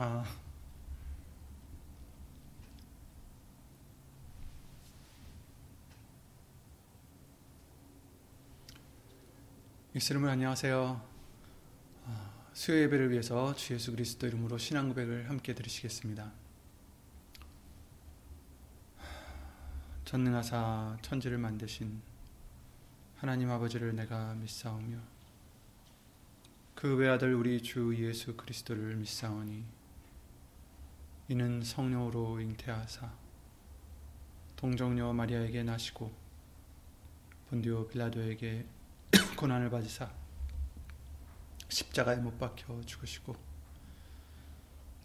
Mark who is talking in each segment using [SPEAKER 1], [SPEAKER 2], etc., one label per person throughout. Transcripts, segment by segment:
[SPEAKER 1] 아, 예수님을 안녕하세요. 아, 수요 예배를 위해서 주 예수 그리스도 이름으로 신앙 고백을 함께 드리시겠습니다. 전능하사 천지를 만드신 하나님 아버지를 내가 믿사오며 그 외아들 우리 주 예수 그리스도를 믿사오니 이는 성령으로 잉태하사 동정녀 마리아에게 나시고 본디오 빌라도에게 고난을 받으사 십자가에 못 박혀 죽으시고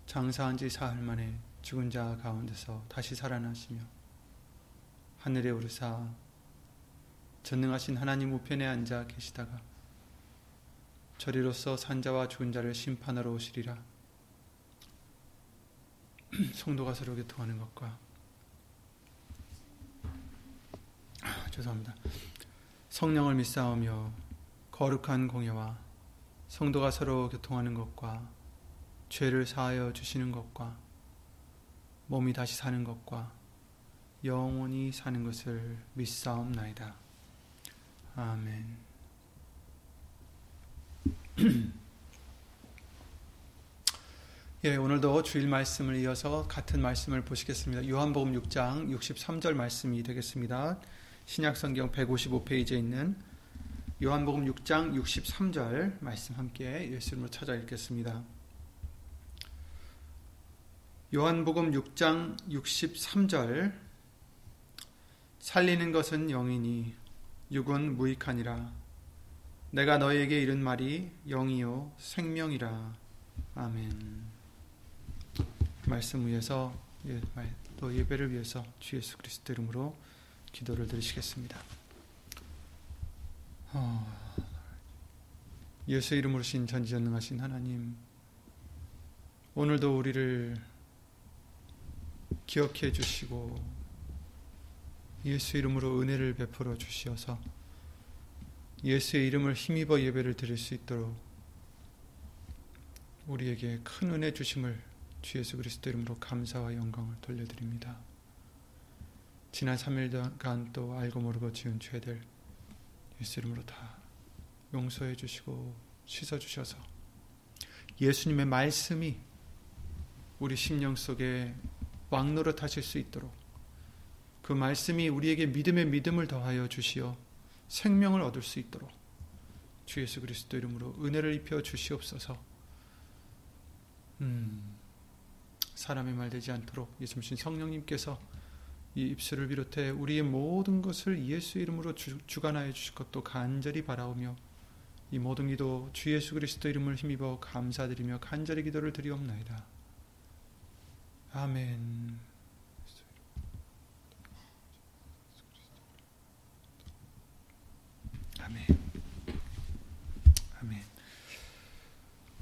[SPEAKER 1] 장사한 지 사흘 만에 죽은 자 가운데서 다시 살아나시며 하늘에 오르사 전능하신 하나님 우편에 앉아 계시다가 저리로서 산자와 죽은 자를 심판하러 오시리라 성도가 서로 교통하는 것과 아, 죄송합니다. 성령을 믿사오며 거룩한 공예와 성도가 서로 교통하는 것과 죄를 사하여 주시는 것과 몸이 다시 사는 것과 영원히 사는 것을 믿사옵나이다. 아멘. 예, 오늘도 주일 말씀을 이어서 같은 말씀을 보시겠습니다. 요한복음 6장 63절 말씀이 되겠습니다. 신약성경 155페이지에 있는 요한복음 6장 63절 말씀 함께 예수님으로 찾아 읽겠습니다. 요한복음 6장 63절 살리는 것은 영이니 육은 무익하니라 내가 너에게 이른 말이 영이요 생명이라 아멘 말씀 위해서 예, 또 예배를 위해서 주 예수 그리스도 이름으로 기도를 드리시겠습니다. 어, 예수 이름으로 신 전지전능하신 하나님 오늘도 우리를 기억해 주시고 예수 이름으로 은혜를 베풀어 주시어서 예수의 이름을 힘입어 예배를 드릴 수 있도록 우리에게 큰 은혜 주심을 주 예수 그리스도 이름으로 감사와 영광을 돌려드립니다. 지난 3일간 또 알고 모르고 지은 죄들 예수 이름으로 다 용서해 주시고 씻어 주셔서 예수님의 말씀이 우리 심령 속에 왕노릇 하실 수 있도록 그 말씀이 우리에게 믿음의 믿음을 더하여 주시어 생명을 얻을 수 있도록 주 예수 그리스도 이름으로 은혜를 입혀 주시옵소서. 음, 사람의 말 되지 않도록 예수님 성령님께서 이 입술을 비롯해 우리의 모든 것을 예수 이름으로 주, 주관하여 주실 것도 간절히 바라오며 이 모든 기도 주 예수 그리스도 이름을 힘입어 감사드리며 간절히 기도를 드리옵나이다. 아멘. 아멘.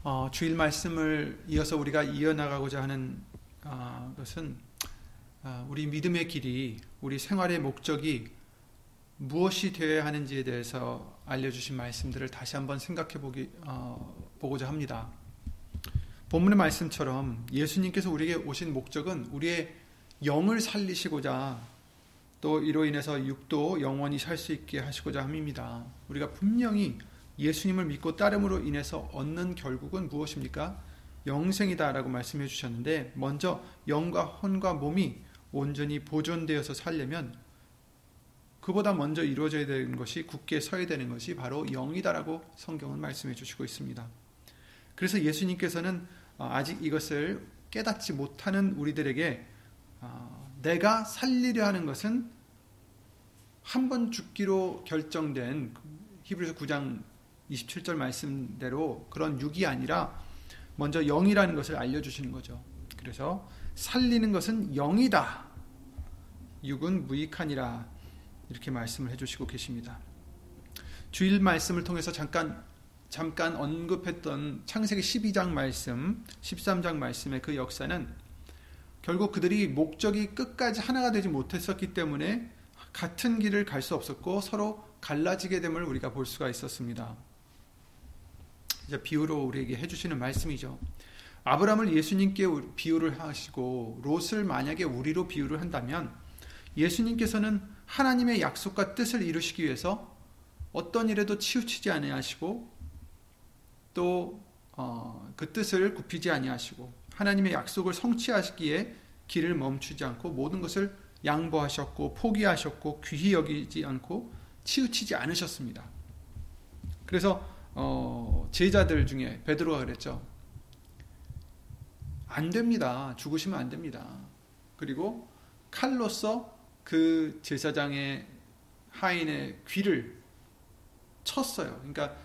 [SPEAKER 1] 어, 주일 말씀을 이어서 우리가 이어나가고자 하는 어, 것은 어, 우리 믿음의 길이, 우리 생활의 목적이 무엇이 되어야 하는지에 대해서 알려주신 말씀들을 다시 한번 생각해 보기, 어, 보고자 합니다. 본문의 말씀처럼 예수님께서 우리에게 오신 목적은 우리의 영을 살리시고자 또 이로 인해서 육도 영원히 살 수 있게 하시고자 함입니다. 우리가 분명히 예수님을 믿고 따름으로 인해서 얻는 결국은 무엇입니까? 영생이다라고 말씀해 주셨는데 먼저 영과 혼과 몸이 온전히 보존되어서 살려면 그보다 먼저 이루어져야 되는 것이 굳게 서야 되는 것이 바로 영이다라고 성경은 말씀해 주시고 있습니다. 그래서 예수님께서는 어, 아직 이것을 깨닫지 못하는 우리들에게 어, 내가 살리려 하는 것은 한 번 죽기로 결정된 히브리서 9장 27절 말씀대로 그런 육이 아니라 먼저 영이라는 것을 알려주시는 거죠. 그래서 살리는 것은 영이다. 육은 무익하니라. 이렇게 말씀을 해주시고 계십니다. 주일 말씀을 통해서 잠깐 잠깐 언급했던 창세기 12장 말씀, 13장 말씀의 그 역사는 결국 그들이 목적이 끝까지 하나가 되지 못했었기 때문에 같은 길을 갈 수 없었고 서로 갈라지게 됨을 우리가 볼 수가 있었습니다. 비유로 우리에게 해주시는 말씀이죠. 아브라함을 예수님께 비유를 하시고 롯을 만약에 우리로 비유를 한다면 예수님께서는 하나님의 약속과 뜻을 이루시기 위해서 어떤 일에도 치우치지 아니하시고 또그 어, 그 뜻을 굽히지 아니하시고 하나님의 약속을 성취하시기에 길을 멈추지 않고 모든 것을 양보하셨고 포기하셨고 귀히 여기지 않고 치우치지 않으셨습니다. 그래서 어, 제자들 중에 베드로가 그랬죠. 안 됩니다. 죽으시면 안 됩니다. 그리고 칼로서 그 제사장의 하인의 귀를 쳤어요. 그러니까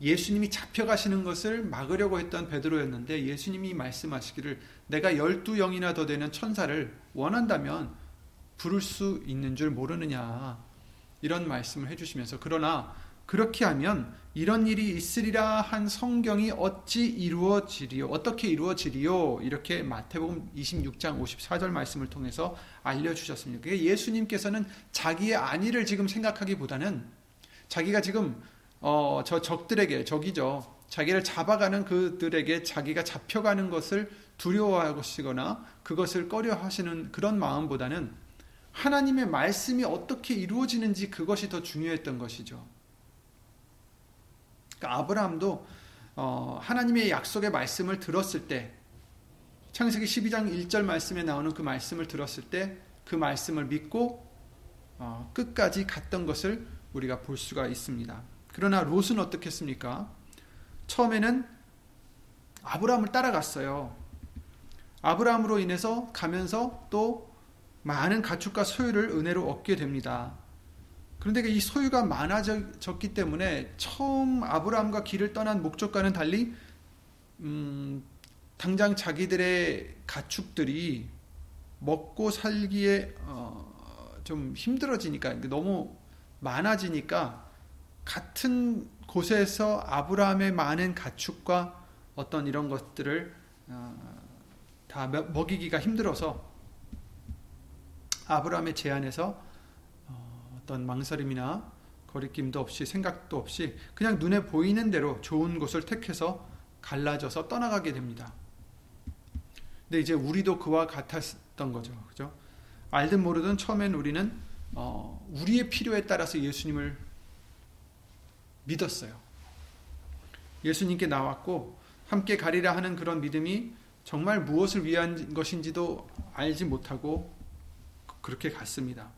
[SPEAKER 1] 예수님이 잡혀가시는 것을 막으려고 했던 베드로였는데 예수님이 말씀하시기를 내가 열두 영이나 더 되는 천사를 원한다면 부를 수 있는 줄 모르느냐 이런 말씀을 해주시면서 그러나 그렇게 하면 이런 일이 있으리라 한 성경이 어찌 이루어지리요 어떻게 이루어지리요 이렇게 마태복음 26장 54절 말씀을 통해서 알려주셨습니다. 예수님께서는 자기의 안위를 지금 생각하기보다는 자기가 지금 어, 저 적들에게 적이죠. 자기를 잡아가는 그들에게 자기가 잡혀가는 것을 두려워하시거나 그것을 꺼려 하시는 그런 마음보다는 하나님의 말씀이 어떻게 이루어지는지 그것이 더 중요했던 것이죠. 그러니까 아브라함도 어, 하나님의 약속의 말씀을 들었을 때 창세기 12장 1절 말씀에 나오는 그 말씀을 들었을 때 그 말씀을 믿고 어, 끝까지 갔던 것을 우리가 볼 수가 있습니다. 그러나 롯은 어떻겠습니까? 처음에는 아브라함을 따라갔어요. 아브라함으로 인해서 가면서 또 많은 가축과 소유를 은혜로 얻게 됩니다. 그런데 이 소유가 많아졌기 때문에 처음 아브라함과 길을 떠난 목적과는 달리 음, 당장 자기들의 가축들이 먹고 살기에 어, 좀 힘들어지니까 너무 많아지니까 같은 곳에서 아브라함의 많은 가축과 어떤 이런 것들을 어, 다 먹이기가 힘들어서 아브라함의 제안에서 어, 어떤 망설임이나 거리낌도 없이 생각도 없이 그냥 눈에 보이는 대로 좋은 곳을 택해서 갈라져서 떠나가게 됩니다. 근데 이제 우리도 그와 같았던 거죠. 그죠? 알든 모르든 처음엔 우리는 어, 우리의 필요에 따라서 예수님을 믿었어요. 예수님께 나왔고 함께 가리라 하는 그런 믿음이 정말 무엇을 위한 것인지도 알지 못하고 그렇게 갔습니다.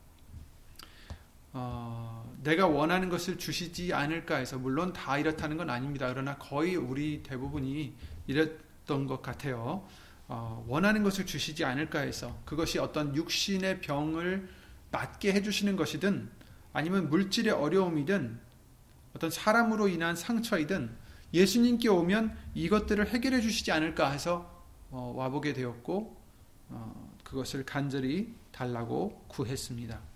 [SPEAKER 1] 어, 내가 원하는 것을 주시지 않을까 해서 물론 다 이렇다는 건 아닙니다. 그러나 거의 우리 대부분이 이랬던 것 같아요. 어, 원하는 것을 주시지 않을까 해서 그것이 어떤 육신의 병을 낫게 해주시는 것이든 아니면 물질의 어려움이든 어떤 사람으로 인한 상처이든 예수님께 오면 이것들을 해결해 주시지 않을까 해서 어, 와보게 되었고 어, 그것을 간절히 달라고 구했습니다.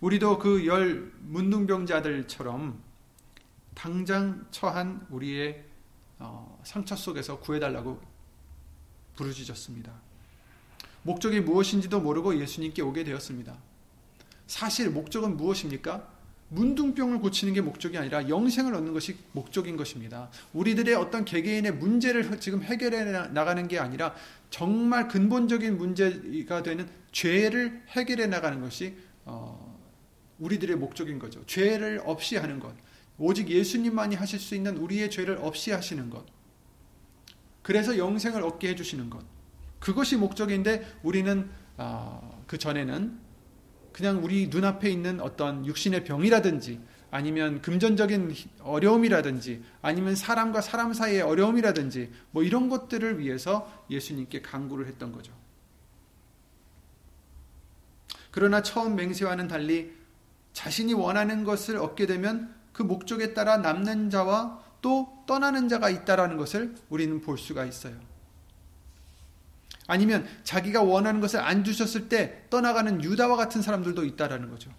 [SPEAKER 1] 우리도 그 열 문둥병자들처럼 당장 처한 우리의 어, 상처 속에서 구해달라고 부르짖었습니다. 목적이 무엇인지도 모르고 예수님께 오게 되었습니다. 사실 목적은 무엇입니까? 문둥병을 고치는 게 목적이 아니라 영생을 얻는 것이 목적인 것입니다. 우리들의 어떤 개개인의 문제를 지금 해결해 나가는 게 아니라 정말 근본적인 문제가 되는 죄를 해결해 나가는 것이 어, 우리들의 목적인 거죠. 죄를 없이 하는 것. 오직 예수님만이 하실 수 있는 우리의 죄를 없이 하시는 것. 그래서 영생을 얻게 해주시는 것. 그것이 목적인데 우리는 어, 그 전에는 그냥 우리 눈앞에 있는 어떤 육신의 병이라든지 아니면 금전적인 어려움이라든지 아니면 사람과 사람 사이의 어려움이라든지 뭐 이런 것들을 위해서 예수님께 강구를 했던 거죠. 그러나 처음 맹세와는 달리 자신이 원하는 것을 얻게 되면 그 목적에 따라 남는 자와 또 떠나는 자가 있다라는 것을 우리는 볼 수가 있어요. 아니면 자기가 원하는 것을 안 주셨을 때 떠나가는 유다와 같은 사람들도 있다라는 거죠.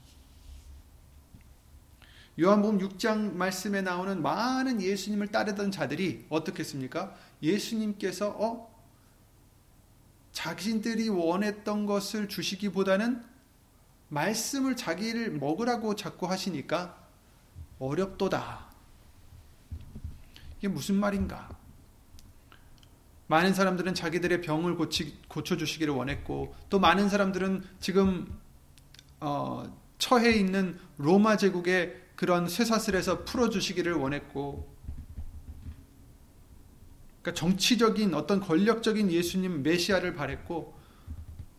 [SPEAKER 1] 요한복음 6장 말씀에 나오는 많은 예수님을 따르던 자들이 어떻겠습니까? 예수님께서 어 자신들이 원했던 것을 주시기보다는 말씀을 자기를 먹으라고 자꾸 하시니까 어렵도다. 이게 무슨 말인가? 많은 사람들은 자기들의 병을 고치, 고쳐주시기를 원했고 또 많은 사람들은 지금 어, 처해 있는 로마 제국의 그런 쇠사슬에서 풀어주시기를 원했고 그러니까 정치적인 어떤 권력적인 예수님 메시아를 바랬고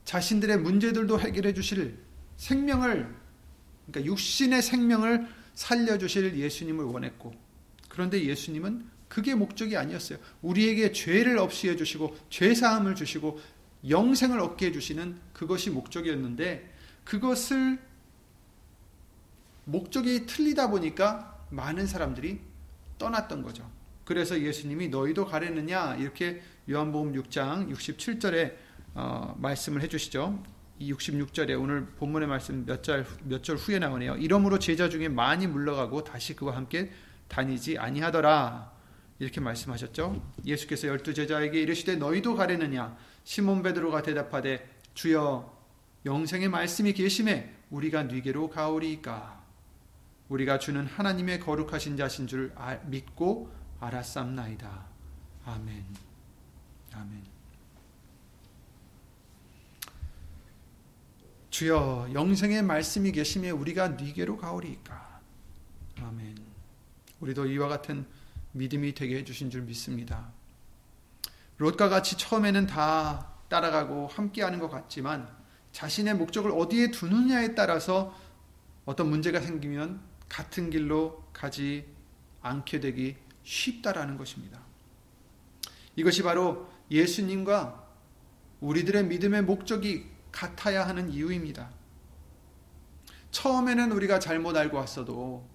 [SPEAKER 1] 자신들의 문제들도 해결해 주실 생명을 그러니까 육신의 생명을 살려 주실 예수님을 원했고 그런데 예수님은 그게 목적이 아니었어요. 우리에게 죄를 없이 해 주시고 죄 사함을 주시고 영생을 얻게 해 주시는 그것이 목적이었는데 그것을 목적이 틀리다 보니까 많은 사람들이 떠났던 거죠. 그래서 예수님이 너희도 가려느냐 이렇게 요한복음 6장 67절에 어, 말씀을 해주시죠. 이 66절에 오늘 본문의 말씀 몇 절 몇 절 후에 나오네요. 이러므로 제자 중에 많이 물러가고 다시 그와 함께 다니지 아니하더라. 이렇게 말씀하셨죠. 예수께서 열두 제자에게 이르시되 너희도 가려느냐 시몬 베드로가 대답하되 주여 영생의 말씀이 계심에 우리가 네게로 가오리이까 우리가 주는 하나님의 거룩하신 자신 줄 믿고 알았삼나이다. 아멘. 아멘. 주여 영생의 말씀이 계심에 우리가 네게로 가오리이까. 아멘. 우리도 이와 같은 믿음이 되게 해주신 줄 믿습니다. 롯과 같이 처음에는 다 따라가고 함께하는 것 같지만 자신의 목적을 어디에 두느냐에 따라서 어떤 문제가 생기면 같은 길로 가지 않게 되기 쉽다라는 것입니다. 이것이 바로 예수님과 우리들의 믿음의 목적이 같아야 하는 이유입니다. 처음에는 우리가 잘못 알고 왔어도,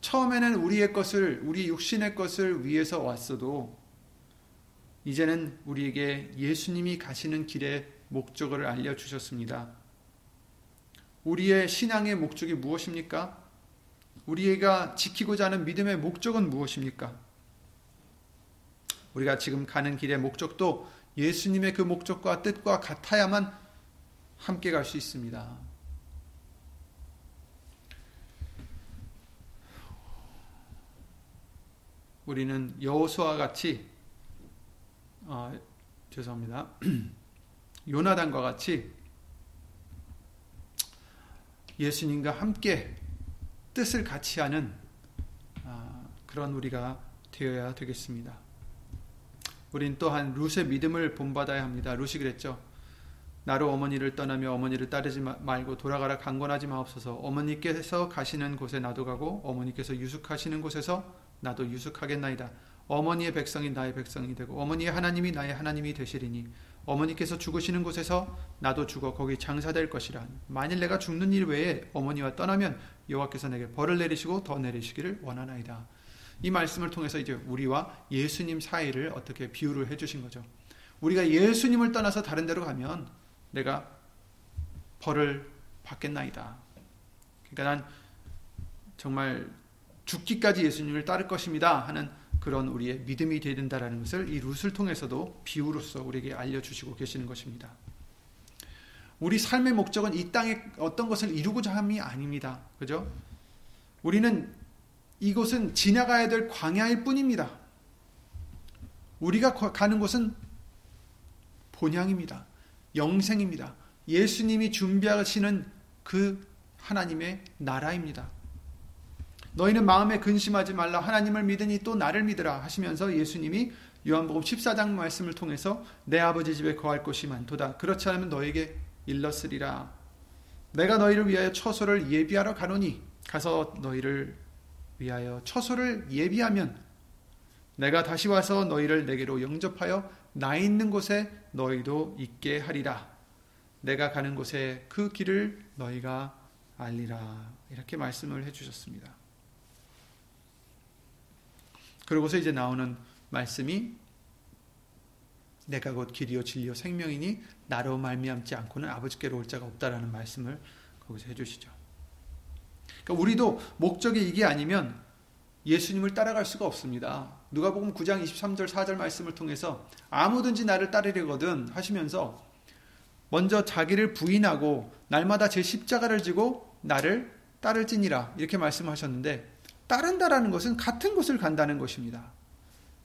[SPEAKER 1] 처음에는 우리의 것을, 우리 육신의 것을 위해서 왔어도, 이제는 우리에게 예수님이 가시는 길의 목적을 알려주셨습니다. 우리의 신앙의 목적이 무엇입니까? 우리가 지키고자 하는 믿음의 목적은 무엇입니까? 우리가 지금 가는 길의 목적도 예수님의 그 목적과 뜻과 같아야만 함께 갈 수 있습니다. 우리는 여호수와 같이 어, 죄송합니다. 요나단과 같이 예수님과 함께 뜻을 같이 하는 아, 그런 우리가 되어야 되겠습니다. 우린 또한 룻의 믿음을 본받아야 합니다. 룻이 그랬죠. 나로 어머니를 떠나며 어머니를 따르지 말고 돌아가라 강권하지 마옵소서. 어머니께서 가시는 곳에 나도 가고 어머니께서 유숙하시는 곳에서 나도 유숙하겠나이다. 어머니의 백성이 나의 백성이 되고 어머니의 하나님이 나의 하나님이 되시리니 어머니께서 죽으시는 곳에서 나도 죽어 거기 장사될 것이라. 만일 내가 죽는 일 외에 어머니와 떠나면 여호와께서 내게 벌을 내리시고 더 내리시기를 원하나이다. 이 말씀을 통해서 이제 우리와 예수님 사이를 어떻게 비유를 해주신 거죠. 우리가 예수님을 떠나서 다른 데로 가면 내가 벌을 받겠나이다. 그러니까 난 정말 죽기까지 예수님을 따를 것입니다 하는 그런 우리의 믿음이 되야 된다라는 것을 이 룻을 통해서도 비유로서 우리에게 알려주시고 계시는 것입니다. 우리 삶의 목적은 이 땅에 어떤 것을 이루고자 함이 아닙니다. 그죠? 우리는 이곳은 지나가야 될 광야일 뿐입니다. 우리가 가는 곳은 본향입니다. 영생입니다. 예수님이 준비하시는 그 하나님의 나라입니다. 너희는 마음에 근심하지 말라 하나님을 믿으니 또 나를 믿으라 하시면서 예수님이 요한복음 14장 말씀을 통해서 내 아버지 집에 거할 곳이 많도다. 그렇지 않으면 너에게 일렀으리라. 내가 너희를 위하여 처소를 예비하러 가노니 가서 너희를 위하여 처소를 예비하면 내가 다시 와서 너희를 내게로 영접하여 나 있는 곳에 너희도 있게 하리라. 내가 가는 곳에 그 길을 너희가 알리라. 이렇게 말씀을 해 주셨습니다. 그러고서 이제 나오는 말씀이 내가 곧 길이요 진리요 생명이니 나로 말미암지 않고는 아버지께로 올 자가 없다라는 말씀을 거기서 해주시죠. 그러니까 우리도 목적이 이게 아니면 예수님을 따라갈 수가 없습니다. 누가복음 9장 23절 4절 말씀을 통해서 아무든지 나를 따르려거든 하시면서 먼저 자기를 부인하고 날마다 제 십자가를 지고 나를 따를지니라 이렇게 말씀하셨는데 따른다라는 것은 같은 곳을 간다는 것입니다.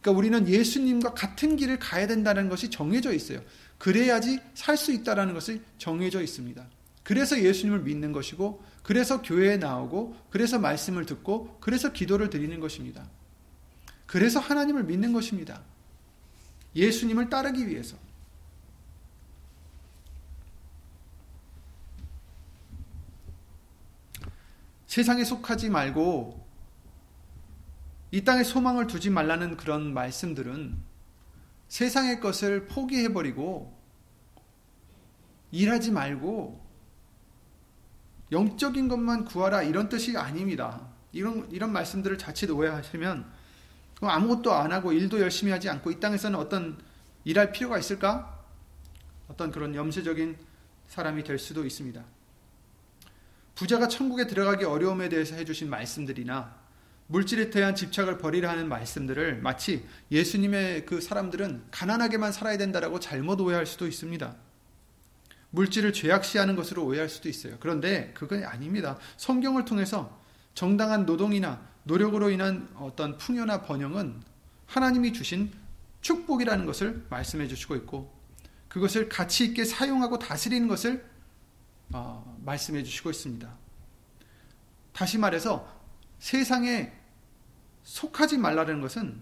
[SPEAKER 1] 그러니까 우리는 예수님과 같은 길을 가야 된다는 것이 정해져 있어요. 그래야지 살 수 있다라는 것이 정해져 있습니다. 그래서 예수님을 믿는 것이고, 그래서 교회에 나오고, 그래서 말씀을 듣고, 그래서 기도를 드리는 것입니다. 그래서 하나님을 믿는 것입니다. 예수님을 따르기 위해서. 세상에 속하지 말고 이 땅에 소망을 두지 말라는 그런 말씀들은 세상의 것을 포기해버리고 일하지 말고 영적인 것만 구하라 이런 뜻이 아닙니다. 이런 이런 말씀들을 자칫 오해하시면 아무것도 안 하고 일도 열심히 하지 않고 이 땅에서는 어떤 일할 필요가 있을까? 어떤 그런 염세적인 사람이 될 수도 있습니다. 부자가 천국에 들어가기 어려움에 대해서 해주신 말씀들이나 물질에 대한 집착을 버리라 하는 말씀들을 마치 예수님의 그 사람들은 가난하게만 살아야 된다라고 잘못 오해할 수도 있습니다. 물질을 죄악시하는 것으로 오해할 수도 있어요. 그런데 그건 아닙니다. 성경을 통해서 정당한 노동이나 노력으로 인한 어떤 풍요나 번영은 하나님이 주신 축복이라는 것을 말씀해 주시고 있고 그것을 가치 있게 사용하고 다스리는 것을 어, 말씀해 주시고 있습니다. 다시 말해서 세상에 속하지 말라는 것은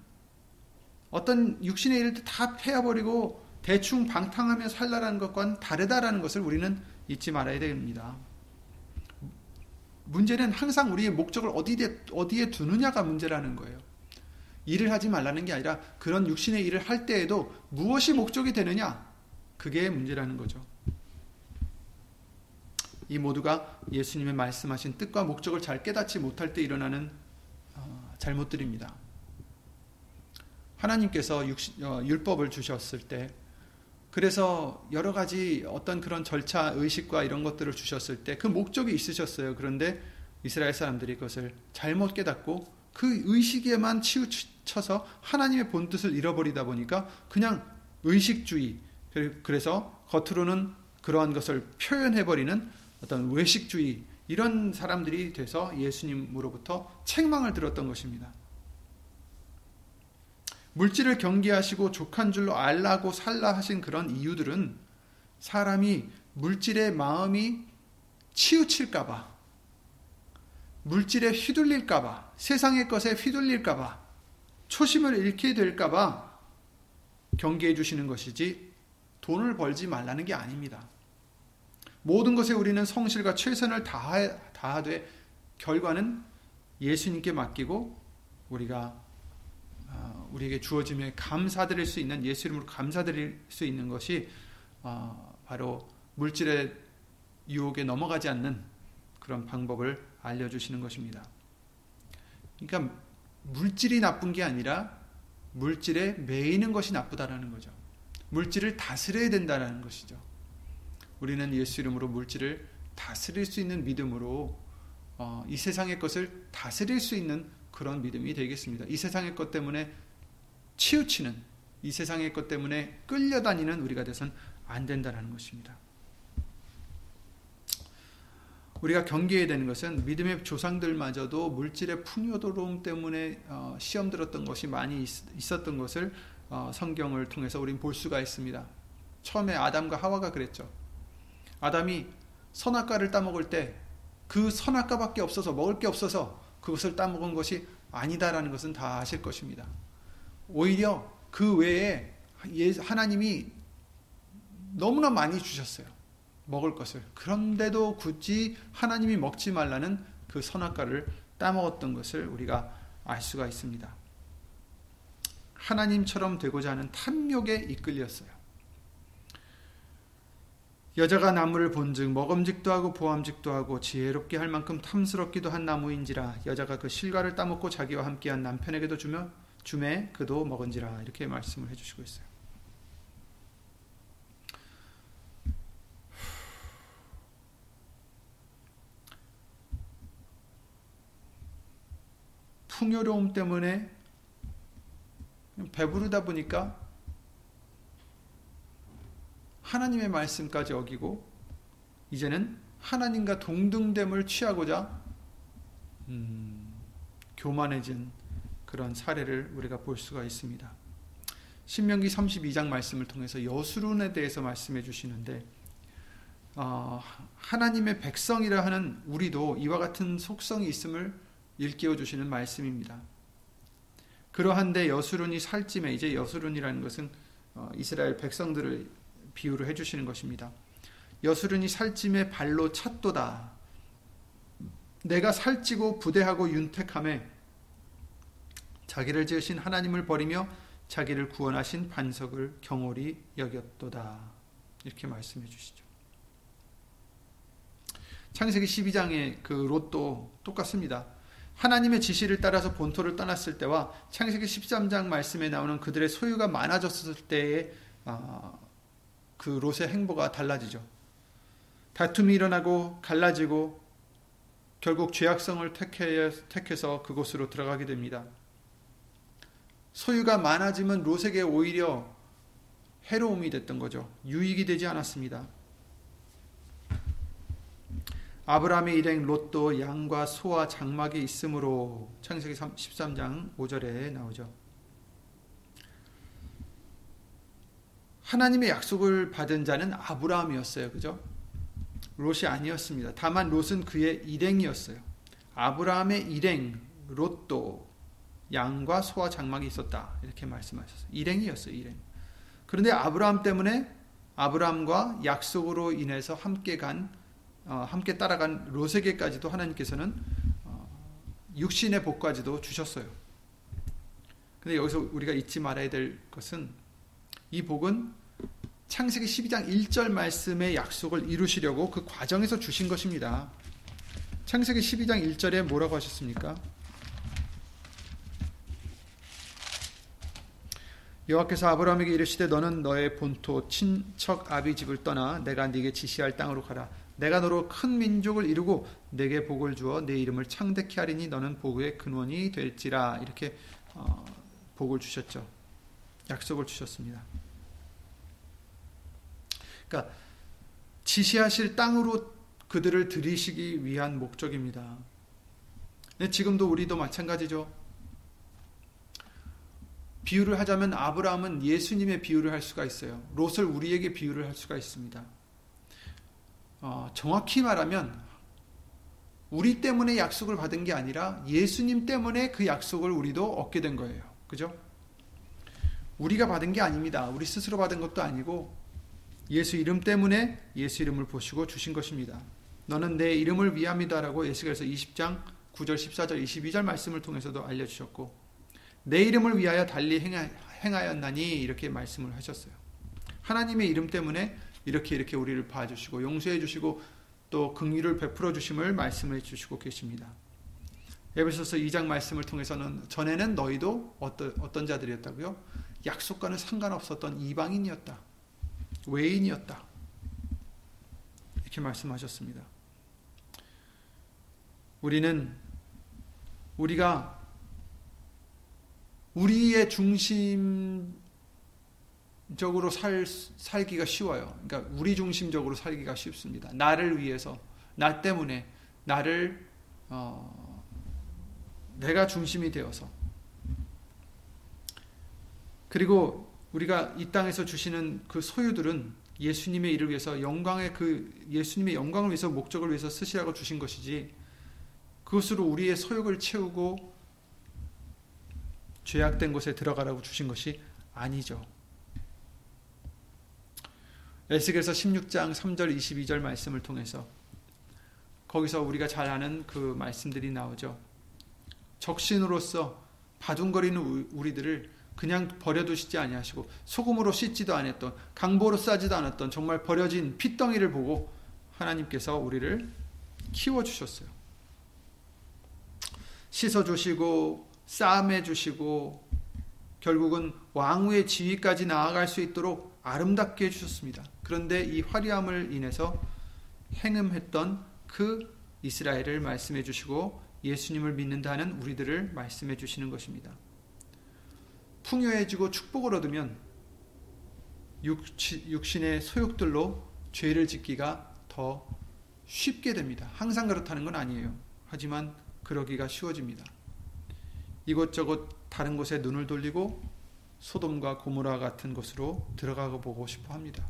[SPEAKER 1] 어떤 육신의 일을 다 패야버리고 대충 방탕하며 살라라는 것과는 다르다라는 것을 우리는 잊지 말아야 됩니다. 문제는 항상 우리의 목적을 어디에, 어디에 두느냐가 문제라는 거예요. 일을 하지 말라는 게 아니라 그런 육신의 일을 할 때에도 무엇이 목적이 되느냐? 그게 문제라는 거죠. 이 모두가 예수님의 말씀하신 뜻과 목적을 잘 깨닫지 못할 때 일어나는 어, 잘못들입니다. 하나님께서 육신, 어, 율법을 주셨을 때 그래서 여러 가지 어떤 그런 절차 의식과 이런 것들을 주셨을 때 그 목적이 있으셨어요. 그런데 이스라엘 사람들이 그것을 잘못 깨닫고 그 의식에만 치우쳐서 하나님의 본 뜻을 잃어버리다 보니까 그냥 의식주의 그래서 겉으로는 그러한 것을 표현해버리는 어떤 외식주의 이런 사람들이 돼서 예수님으로부터 책망을 들었던 것입니다. 물질을 경계하시고 족한 줄로 알라고 살라 하신 그런 이유들은 사람이 물질의 마음이 치우칠까봐, 물질에 휘둘릴까봐, 세상의 것에 휘둘릴까봐, 초심을 잃게 될까봐 경계해 주시는 것이지 돈을 벌지 말라는 게 아닙니다. 모든 것에 우리는 성실과 최선을 다하되 결과는 예수님께 맡기고 우리가 어, 우리에게 주어짐에 감사드릴 수 있는 예수 이름으로 감사드릴 수 있는 것이 어, 바로 물질의 유혹에 넘어가지 않는 그런 방법을 알려주시는 것입니다. 그러니까 물질이 나쁜 게 아니라 물질에 매이는 것이 나쁘다라는 거죠. 물질을 다스려야 된다는 것이죠. 우리는 예수 이름으로 물질을 다스릴 수 있는 믿음으로 어, 이 세상의 것을 다스릴 수 있는 그런 믿음이 되겠습니다. 이 세상의 것 때문에 치우치는 이 세상의 것 때문에 끌려다니는 우리가 돼선 안 된다는 것입니다. 우리가 경계해야 되는 것은 믿음의 조상들마저도 물질의 풍요도움 때문에 어, 시험 들었던 것이 많이 있었던 것을 어, 성경을 통해서 우리는 볼 수가 있습니다. 처음에 아담과 하와가 그랬죠. 아담이 선악과를 따먹을 때 그 선악과밖에 없어서 먹을 게 없어서 그것을 따먹은 것이 아니다라는 것은 다 아실 것입니다. 오히려 그 외에 예, 하나님이 너무나 많이 주셨어요. 먹을 것을. 그런데도 굳이 하나님이 먹지 말라는 그 선악과를 따먹었던 것을 우리가 알 수가 있습니다. 하나님처럼 되고자 하는 탐욕에 이끌렸어요. 여자가 나무를 본즉 먹음직도 하고 보암직도 하고 지혜롭게 할 만큼 탐스럽기도 한 나무인지라 여자가 그 실과를 따먹고 자기와 함께한 남편에게도 주며 주매 그도 먹은지라 이렇게 말씀을 해주시고 있어요. 풍요로움 때문에 배부르다 보니까 하나님의 말씀까지 어기고 이제는 하나님과 동등됨을 취하고자 음, 교만해진 그런 사례를 우리가 볼 수가 있습니다. 신명기 32장 말씀을 통해서 여수론에 대해서 말씀해 주시는데 어, 하나님의 백성이라 하는 우리도 이와 같은 속성이 있음을 일깨워 주시는 말씀입니다. 그러한데 여수론이 살찜에 이제 여수론이라는 것은 어, 이스라엘 백성들을 비유를 해주시는 것입니다. 여수론이 살찜에 발로 찼도다. 내가 살찌고 부대하고 윤택함에 자기를 지으신 하나님을 버리며 자기를 구원하신 반석을 경홀히 여겼도다. 이렇게 말씀해 주시죠. 창세기 12장의 그 롯도 똑같습니다. 하나님의 지시를 따라서 본토를 떠났을 때와 창세기 13장 말씀에 나오는 그들의 소유가 많아졌을 때의 아, 그 롯의 행보가 달라지죠. 다툼이 일어나고 갈라지고 결국 죄악성을 택해서 그곳으로 들어가게 됩니다. 소유가 많아지면 롯에게 오히려 해로움이 됐던 거죠. 유익이 되지 않았습니다. 아브라함의 일행 롯도 양과 소와 장막이 있으므로 창세기 13장 5절에 나오죠. 하나님의 약속을 받은 자는 아브라함이었어요. 그죠? 롯이 아니었습니다. 다만 롯은 그의 일행이었어요. 아브라함의 일행 롯도 양과 소와 장막이 있었다. 이렇게 말씀하셨어요. 일행이었어요. 일행. 그런데 아브라함 때문에 아브라함과 약속으로 인해서 함께 간 어, 함께 따라간 롯에게까지도 하나님께서는 어, 육신의 복까지도 주셨어요. 근데 여기서 우리가 잊지 말아야 될 것은 이 복은 창세기 12장 1절 말씀의 약속을 이루시려고 그 과정에서 주신 것입니다. 창세기 12장 1절에 뭐라고 하셨습니까? 여호와께서 아브라함에게 이르시되 너는 너의 본토 친척 아비 집을 떠나 내가 네게 지시할 땅으로 가라. 내가 너로 큰 민족을 이루고 내게 복을 주어 내 이름을 창대케 하리니 너는 복의 근원이 될지라 이렇게 어, 복을 주셨죠. 약속을 주셨습니다. 그러니까 지시하실 땅으로 그들을 들이시기 위한 목적입니다. 지금도 우리도 마찬가지죠. 비유를 하자면 아브라함은 예수님의 비유를 할 수가 있어요. 롯을 우리에게 비유를 할 수가 있습니다. 어, 정확히 말하면 우리 때문에 약속을 받은 게 아니라 예수님 때문에 그 약속을 우리도 얻게 된 거예요. 그죠? 우리가 받은 게 아닙니다. 우리 스스로 받은 것도 아니고 예수 이름 때문에 예수 이름을 보시고 주신 것입니다. 너는 내 이름을 위함이다라고 예수께서 20장 9절, 14절, 22절 말씀을 통해서도 알려주셨고 내 이름을 위하여 달리 행하였나니 이렇게 말씀을 하셨어요. 하나님의 이름 때문에 이렇게 이렇게 우리를 봐주시고 용서해 주시고 또 긍휼을 베풀어 주심을 말씀해 주시고 계십니다. 에베소서 2장 말씀을 통해서는 전에는 너희도 어떤 어떤 자들이었다고요? 약속과는 상관없었던 이방인이었다. 외인이었다. 이렇게 말씀하셨습니다. 우리는 우리가 우리의 중심적으로 살, 살기가 쉬워요. 그러니까 우리 중심적으로 살기가 쉽습니다. 나를 위해서, 나 때문에, 나를, 어, 내가 중심이 되어서. 그리고 우리가 이 땅에서 주시는 그 소유들은 예수님의 일을 위해서 영광의 그 예수님의 영광을 위해서 목적을 위해서 쓰시라고 주신 것이지 그것으로 우리의 소욕을 채우고 죄악된 곳에 들어가라고 주신 것이 아니죠. 에스겔서 16장 3절 22절 말씀을 통해서 거기서 우리가 잘 아는 그 말씀들이 나오죠. 적신으로서 바둥거리는 우리들을 그냥 버려두시지 아니하시고 소금으로 씻지도 않았던 강보로 싸지도 않았던 정말 버려진 핏덩이를 보고 하나님께서 우리를 키워 주셨어요. 씻어 주시고 싸매 주시고 결국은 왕후의 지위까지 나아갈 수 있도록 아름답게 해 주셨습니다. 그런데 이 화려함을 인해서 행음했던 그 이스라엘을 말씀해 주시고 예수님을 믿는다는 우리들을 말씀해 주시는 것입니다. 풍요해지고 축복을 얻으면 육신의 소욕들로 죄를 짓기가 더 쉽게 됩니다. 항상 그렇다는 건 아니에요. 하지만 그러기가 쉬워집니다. 이것저것 다른 곳에 눈을 돌리고 소돔과 고모라 같은 곳으로 들어가고 보고 싶어 합니다.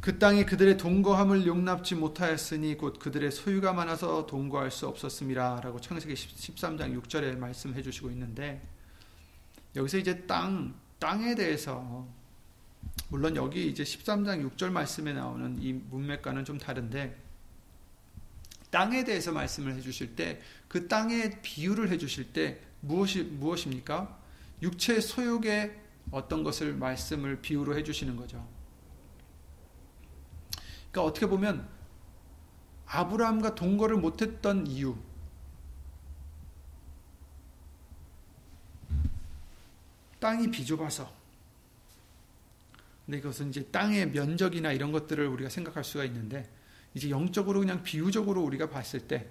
[SPEAKER 1] 그 땅이 그들의 동거함을 용납지 못하였으니 곧 그들의 소유가 많아서 동거할 수 없었습니다. 라고 창세기 13장 6절에 말씀해 주시고 있는데 여기서 이제 땅, 땅에 대해서 물론 여기 이제 13장 6절 말씀에 나오는 이 문맥과는 좀 다른데 땅에 대해서 말씀을 해 주실 때 그 땅의 비유를 해 주실 때 무엇이 무엇입니까? 육체 소욕의 어떤 것을 말씀을 비유로 해 주시는 거죠. 그러니까 어떻게 보면 아브라함과 동거를 못했던 이유, 땅이 비좁아서. 근데 그것은 이제 땅의 면적이나 이런 것들을 우리가 생각할 수가 있는데, 이제 영적으로 그냥 비유적으로 우리가 봤을 때,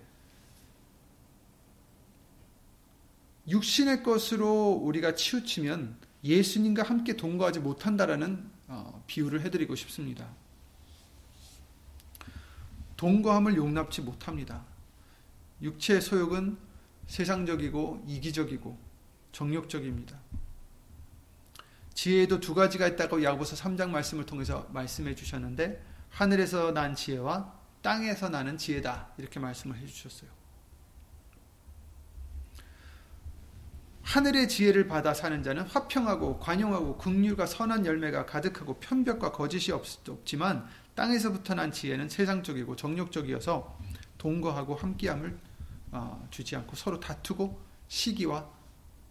[SPEAKER 1] 육신의 것으로 우리가 치우치면 예수님과 함께 동거하지 못한다라는 어, 비유를 해드리고 싶습니다. 동거함을 용납치 못합니다. 육체의 소욕은 세상적이고 이기적이고 정욕적입니다. 지혜에도 두 가지가 있다고 야고보서 3장 말씀을 통해서 말씀해 주셨는데 하늘에서 난 지혜와 땅에서 나는 지혜다 이렇게 말씀을 해 주셨어요. 하늘의 지혜를 받아 사는 자는 화평하고 관용하고 긍휼과 선한 열매가 가득하고 편벽과 거짓이 없지만 땅에서부터 난 지혜는 세상적이고 정욕적이어서 동거하고 함께함을 어, 주지 않고 서로 다투고 시기와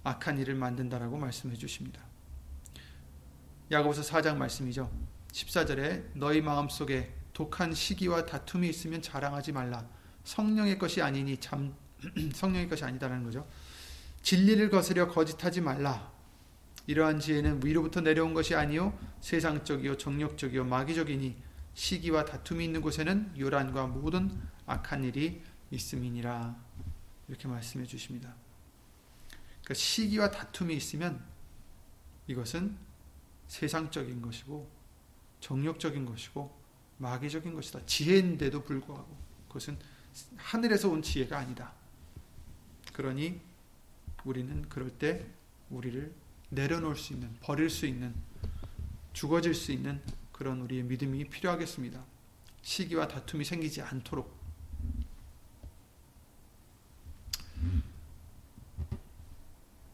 [SPEAKER 1] 악한 일을 만든다라고 말씀해 주십니다. 야고보서 4장 말씀이죠. 14절에 너희 마음속에 독한 시기와 다툼이 있으면 자랑하지 말라. 성령의 것이 아니니 참 성령의 것이 아니다라는 거죠. 진리를 거스려 거짓하지 말라. 이러한 지혜는 위로부터 내려온 것이 아니요 세상적이요 정욕적이요 마귀적이니 시기와 다툼이 있는 곳에는 요란과 모든 악한 일이 있음이니라. 이렇게 말씀해 주십니다. 그러니까 시기와 다툼이 있으면 이것은 세상적인 것이고 정욕적인 것이고 마귀적인 것이다. 지혜인데도 불구하고 그것은 하늘에서 온 지혜가 아니다. 그러니 우리는 그럴 때 우리를 내려놓을 수 있는, 버릴 수 있는, 죽어질 수 있는 그런 우리의 믿음이 필요하겠습니다. 시기와 다툼이 생기지 않도록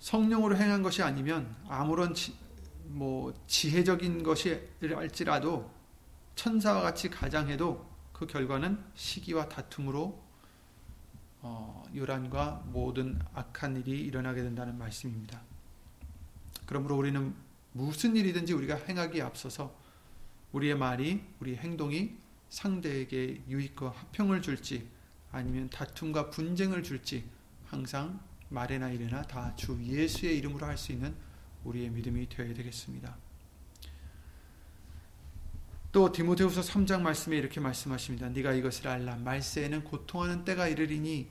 [SPEAKER 1] 성령으로 행한 것이 아니면 아무런 지, 뭐 지혜적인 것이랄지라도 천사와 같이 가장해도 그 결과는 시기와 다툼으로 어, 요란과 모든 악한 일이 일어나게 된다는 말씀입니다. 그러므로 우리는 무슨 일이든지 우리가 행하기에 앞서서 우리의 말이, 우리 행동이 상대에게 유익과 화평을 줄지 아니면 다툼과 분쟁을 줄지 항상 말이나 일이나 다 주 예수의 이름으로 할 수 있는 우리의 믿음이 되어야 되겠습니다. 또 디모데후서 3장 말씀에 이렇게 말씀하십니다. 네가 이것을 알라. 말세에는 고통하는 때가 이르리니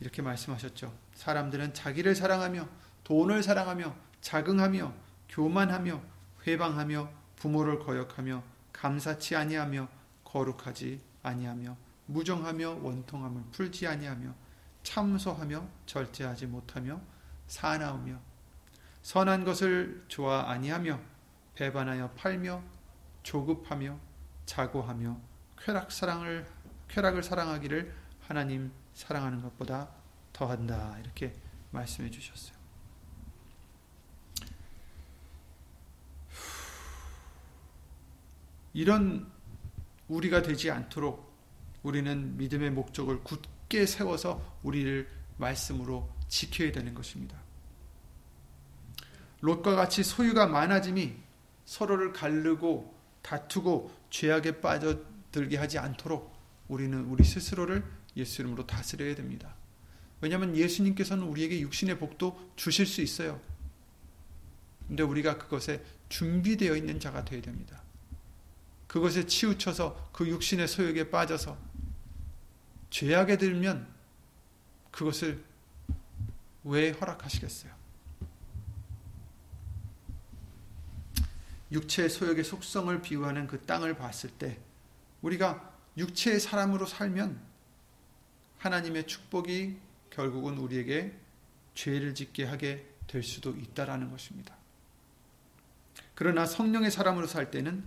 [SPEAKER 1] 이렇게 말씀하셨죠. 사람들은 자기를 사랑하며 돈을 사랑하며 자긍하며 교만하며 회방하며 부모를 거역하며 감사치 아니하며 거룩하지 아니하며 무정하며 원통함을 풀지 아니하며 참소하며 절제하지 못하며 사나우며 선한 것을 좋아 아니하며 배반하여 팔며 조급하며 자고하며 쾌락 사랑을 쾌락을 사랑하기를 하나님 사랑하는 것보다 더한다 이렇게 말씀해 주셨어요. 이런 우리가 되지 않도록 우리는 믿음의 목적을 굳게 세워서 우리를 말씀으로 지켜야 되는 것입니다. 롯과 같이 소유가 많아짐이 서로를 가르고 다투고 죄악에 빠져들게 하지 않도록 우리는 우리 스스로를 예수 이름으로 다스려야 됩니다. 왜냐하면 예수님께서는 우리에게 육신의 복도 주실 수 있어요. 근데 우리가 그것에 준비되어 있는 자가 되어야 됩니다. 그것에 치우쳐서 그 육신의 소욕에 빠져서 죄악에 들면 그것을 왜 허락하시겠어요? 육체의 소욕의 속성을 비유하는 그 땅을 봤을 때 우리가 육체의 사람으로 살면 하나님의 축복이 결국은 우리에게 죄를 짓게 하게 될 수도 있다라는 것입니다. 그러나 성령의 사람으로 살 때는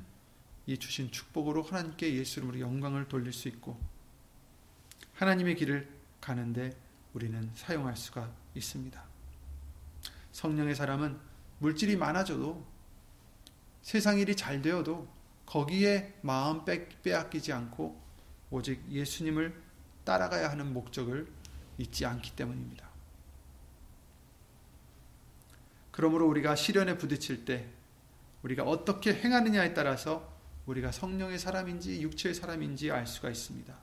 [SPEAKER 1] 이 주신 축복으로 하나님께 예수 이름으로 영광을 돌릴 수 있고 하나님의 길을 가는데 우리는 사용할 수가 있습니다. 성령의 사람은 물질이 많아져도 세상 일이 잘 되어도 거기에 마음 빼앗기지 않고 오직 예수님을 따라가야 하는 목적을 잊지 않기 때문입니다. 그러므로 우리가 시련에 부딪힐 때 우리가 어떻게 행하느냐에 따라서 우리가 성령의 사람인지 육체의 사람인지 알 수가 있습니다.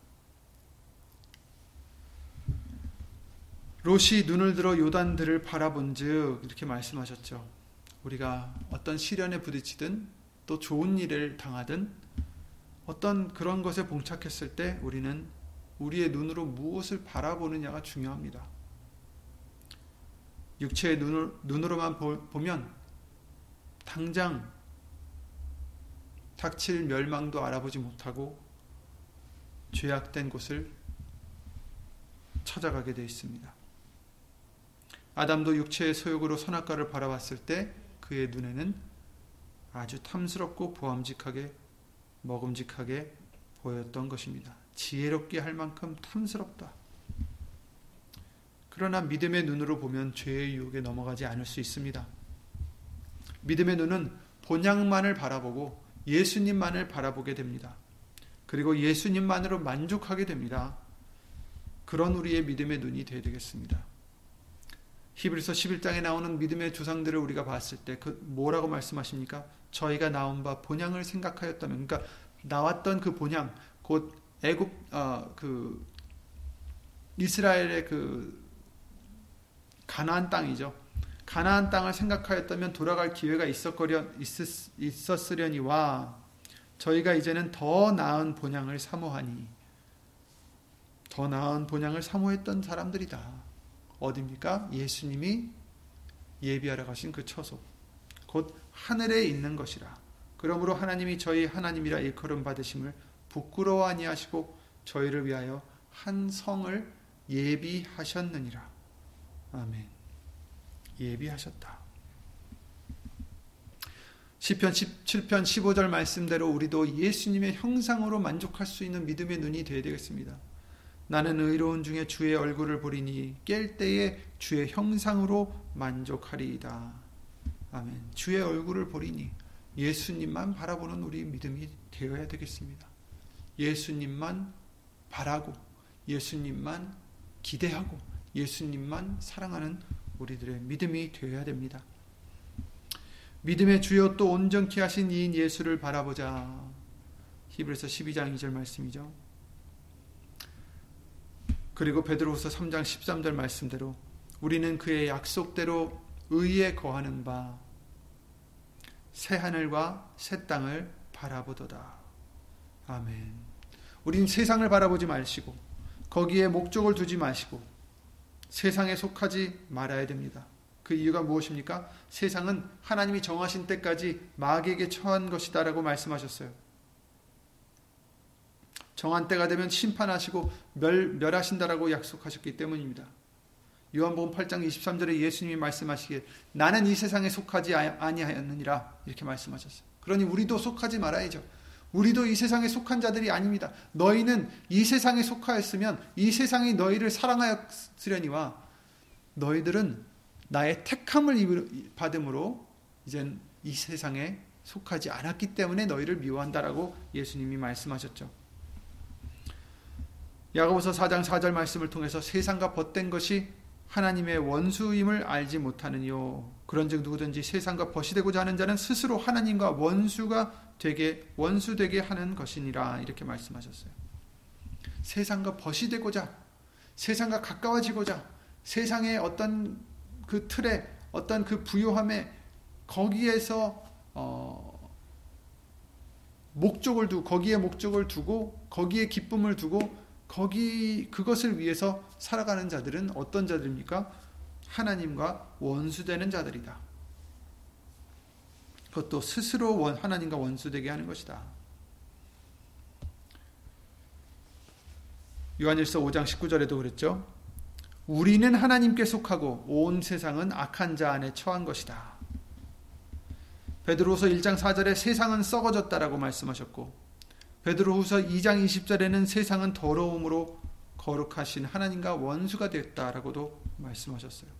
[SPEAKER 1] 롯이 눈을 들어 요단들을 바라본즉 이렇게 말씀하셨죠. 우리가 어떤 시련에 부딪히든 또 좋은 일을 당하든 어떤 그런 것에 봉착했을 때 우리는 우리의 눈으로 무엇을 바라보느냐가 중요합니다. 육체의 눈으로 만 보면 당장 닥칠 멸망도 알아보지 못하고 죄악된 곳을 찾아가게 되어 있습니다. 아담도 육체의 소욕으로 선악과를 바라봤을 때 그의 눈에는 아주 탐스럽고 보암직하게 먹음직하게 보였던 것입니다. 지혜롭게 할 만큼 탐스럽다. 그러나 믿음의 눈으로 보면 죄의 유혹에 넘어가지 않을 수 있습니다. 믿음의 눈은 본향만을 바라보고 예수님만을 바라보게 됩니다. 그리고 예수님만으로 만족하게 됩니다. 그런 우리의 믿음의 눈이 되어야 되겠습니다. 히브리서 11장에 나오는 믿음의 조상들을 우리가 봤을 때 그 뭐라고 말씀하십니까? 저희가 나온 바 본향을 생각하였다면 그러니까 나왔던 그 본향 곧 애굽 어 그 이스라엘의 그 가나안 땅이죠. 가나안 땅을 생각하였다면 돌아갈 기회가 있었거려 있었, 있었으려니와 저희가 이제는 더 나은 본향을 사모하니 더 나은 본향을 사모했던 사람들이다. 어디입니까? 예수님이 예비하러 가신 그 처소. 곧 하늘에 있는 것이라. 그러므로 하나님이 저희 하나님이라 일컬음 받으심을 부끄러워 아니하시고 저희를 위하여 한 성을 예비하셨느니라. 아멘. 예비하셨다. 시편 17편 15절 말씀대로 우리도 예수님의 형상으로 만족할 수 있는 믿음의 눈이 되어야 되겠습니다. 나는 의로운 중에 주의 얼굴을 보리니 깰 때에 주의 형상으로 만족하리이다. 아멘. 주의 얼굴을 보리니 예수님만 바라보는 우리 믿음이 되어야 되겠습니다. 예수님만 바라고 예수님만 기대하고 예수님만 사랑하는 우리들의 믿음이 되어야 됩니다. 믿음의 주요 또 온전케 하신 이인 예수를 바라보자. 히브리서 12장 2절 말씀이죠. 그리고 베드로후서 3장 13절 말씀대로 우리는 그의 약속대로 의에 거하는 바 새 하늘과 새 땅을 바라보도다. 아멘. 우린 세상을 바라보지 마시고 거기에 목적을 두지 마시고 세상에 속하지 말아야 됩니다. 그 이유가 무엇입니까? 세상은 하나님이 정하신 때까지 마귀에게 처한 것이다라고 말씀하셨어요. 정한 때가 되면 심판하시고 멸, 멸하신다라고 약속하셨기 때문입니다. 요한복음 8장 23절에 예수님이 말씀하시기에 나는 이 세상에 속하지 아니하였느니라 이렇게 말씀하셨어요. 그러니 우리도 속하지 말아야죠. 우리도 이 세상에 속한 자들이 아닙니다. 너희는 이 세상에 속하였으면 이 세상이 너희를 사랑하였으려니와 너희들은 나의 택함을 받음으로 이젠 이 세상에 속하지 않았기 때문에 너희를 미워한다라고 예수님이 말씀하셨죠. 야고보서 4장 4절 말씀을 통해서 세상과 벗된 것이 하나님의 원수임을 알지 못하느니요. 그런즉 누구든지 세상과 벗이 되고자 하는 자는 스스로 하나님과 원수가 되게 원수 되게 하는 것이니라 이렇게 말씀하셨어요. 세상과 벗이 되고자 세상과 가까워지고자 세상의 어떤 그 틀에 어떤 그 부요함에 거기에서 어 목적을 두고 거기에 목적을 두고 거기에 기쁨을 두고 거기 그것을 위해서 살아가는 자들은 어떤 자들입니까? 하나님과 원수되는 자들이다. 그것도 스스로 원, 하나님과 원수되게 하는 것이다. 요한일서 5장 19절에도 그랬죠. 우리는 하나님께 속하고 온 세상은 악한 자 안에 처한 것이다. 베드로후서 1장 4절에 세상은 썩어졌다라고 말씀하셨고 베드로후서 2장 20절에는 세상은 더러움으로 거룩하신 하나님과 원수가 되었다라고도 말씀하셨어요.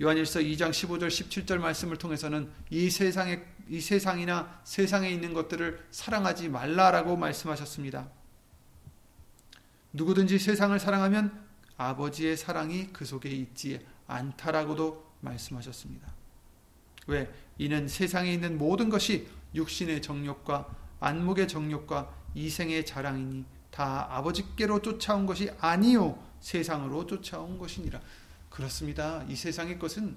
[SPEAKER 1] 요한일서 2장 15절 17절 말씀을 통해서는 이 세상에 이 세상이나 세상에 있는 것들을 사랑하지 말라라고 말씀하셨습니다. 누구든지 세상을 사랑하면 아버지의 사랑이 그 속에 있지 않다라고도 말씀하셨습니다. 왜? 이는 세상에 있는 모든 것이 육신의 정욕과 안목의 정욕과 이생의 자랑이니 다 아버지께로 쫓아온 것이 아니요 세상으로 쫓아온 것이니라. 그렇습니다. 이 세상의 것은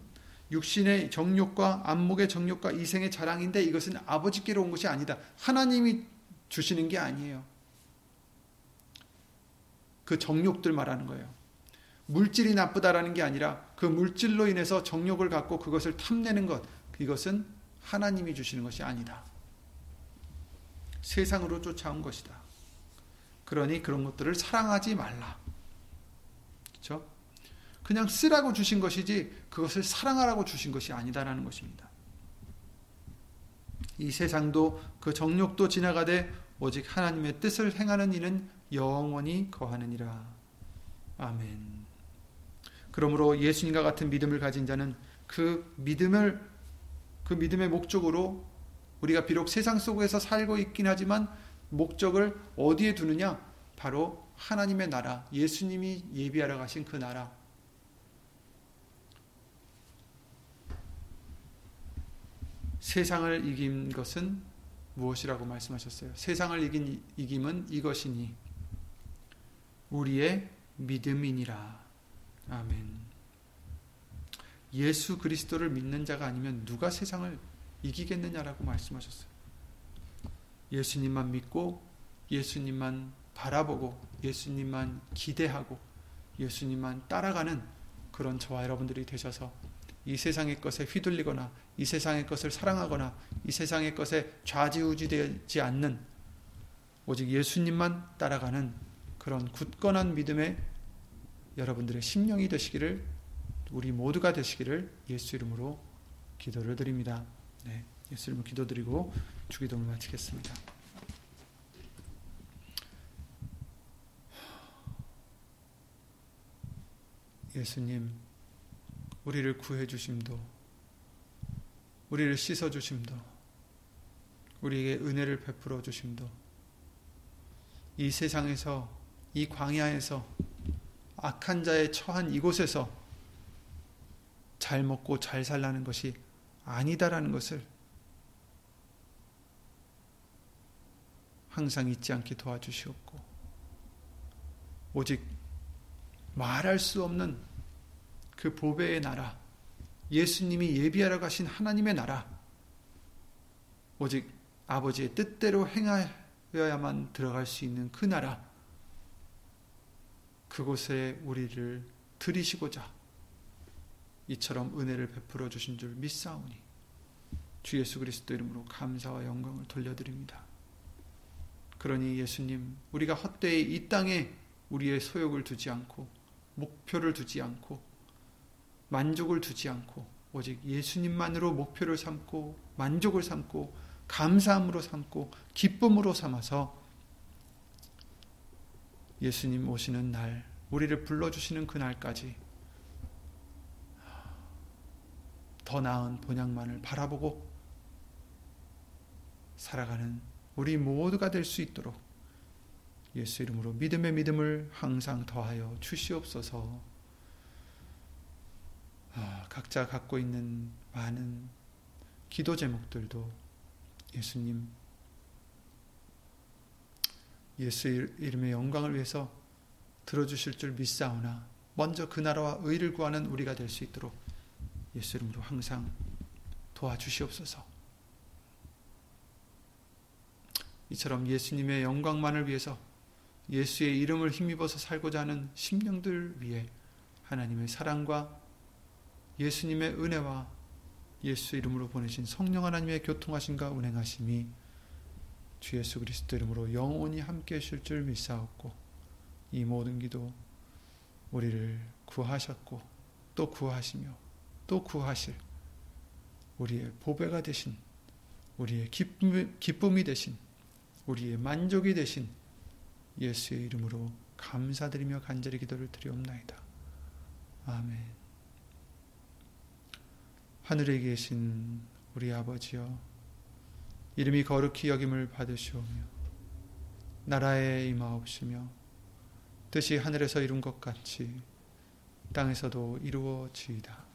[SPEAKER 1] 육신의 정욕과 안목의 정욕과 이생의 자랑인데 이것은 아버지께로 온 것이 아니다. 하나님이 주시는 게 아니에요. 그 정욕들 말하는 거예요. 물질이 나쁘다라는 게 아니라 그 물질로 인해서 정욕을 갖고 그것을 탐내는 것, 이것은 하나님이 주시는 것이 아니다. 세상으로 쫓아온 것이다. 그러니 그런 것들을 사랑하지 말라. 그렇죠? 그냥 쓰라고 주신 것이지 그것을 사랑하라고 주신 것이 아니다라는 것입니다. 이 세상도 그 정욕도 지나가되 오직 하나님의 뜻을 행하는 이는 영원히 거하느니라. 아멘. 그러므로 예수님과 같은 믿음을 가진 자는 그 믿음을 그 믿음의 목적으로 우리가 비록 세상 속에서 살고 있긴 하지만 목적을 어디에 두느냐? 바로 하나님의 나라, 예수님이 예비하러 가신 그 나라. 세상을 이긴 것은 무엇이라고 말씀하셨어요? 세상을 이긴 이김은 이것이니 우리의 믿음이니라. 아멘. 예수 그리스도를 믿는 자가 아니면 누가 세상을 이기겠느냐라고 말씀하셨어요. 예수님만 믿고 예수님만 바라보고 예수님만 기대하고 예수님만 따라가는 그런 저와 여러분들이 되셔서 이 세상의 것에 휘둘리거나 이 세상의 것을 사랑하거나 이 세상의 것에 좌지우지되지 않는 오직 예수님만 따라가는 그런 굳건한 믿음의 여러분들의 심령이 되시기를 우리 모두가 되시기를 예수 이름으로 기도를 드립니다. 네, 예수 이름으로 기도드리고 주기도를 마치겠습니다. 예수님, 우리를 구해 주심도, 우리를 씻어 주심도, 우리에게 은혜를 베풀어 주심도, 이 세상에서, 이 광야에서, 악한 자에 처한 이곳에서 잘 먹고 잘 살라는 것이 아니다라는 것을 항상 잊지 않게 도와주시옵고, 오직 말할 수 없는 그 보배의 나라, 예수님이 예비하러 가신 하나님의 나라, 오직 아버지의 뜻대로 행하여야만 들어갈 수 있는 그 나라, 그곳에 우리를 들이시고자 이처럼 은혜를 베풀어 주신 줄 믿사오니 주 예수 그리스도 이름으로 감사와 영광을 돌려드립니다. 그러니 예수님, 우리가 헛되이 이 땅에 우리의 소욕을 두지 않고, 목표를 두지 않고, 만족을 두지 않고, 오직 예수님만으로 목표를 삼고, 만족을 삼고, 감사함으로 삼고, 기쁨으로 삼아서 예수님 오시는 날, 우리를 불러 주시는 그날까지 더 나은 본향만을 바라보고 살아가는 우리 모두가 될 수 있도록 예수 이름으로 믿음의 믿음을 항상 더하여 주시옵소서. 아, 각자 갖고 있는 많은 기도 제목들도 예수님 예수 이름의 영광을 위해서 들어주실 줄 믿사오나 먼저 그 나라와 의를 구하는 우리가 될 수 있도록 예수 이름으로 항상 도와주시옵소서. 이처럼 예수님의 영광만을 위해서 예수의 이름을 힘입어서 살고자 하는 심령들 위해 하나님의 사랑과 예수님의 은혜와 예수 이름으로 보내신 성령 하나님의 교통하심과 운행하심이 주 예수 그리스도 이름으로 영원히 함께 하실 줄 믿사옵고 이 모든 기도 우리를 구하셨고 또 구하시며 또 구하실 우리의 보배가 되신 우리의 기쁨이 되신 우리의 만족이 되신 예수의 이름으로 감사드리며 간절히 기도를 드리옵나이다. 아멘. 하늘에 계신 우리 아버지여 이름이 거룩히 여김을 받으시오며 나라에 임하옵시며 뜻이 하늘에서 이룬 것 같이 땅에서도 이루어지이다.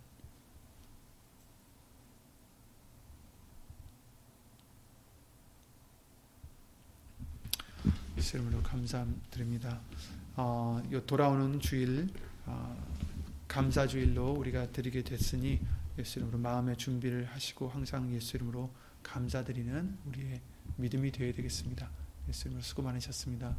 [SPEAKER 1] 이름으로 감사드립니다. 어, 돌아오는 주일 어, 감사 주일로 우리가 드리게 됐으니 예수 이름으로 마음의 준비를 하시고 항상 예수 이름으로 감사드리는 우리의 믿음이 되어야 되겠습니다. 예수 이름으로 수고 많으셨습니다.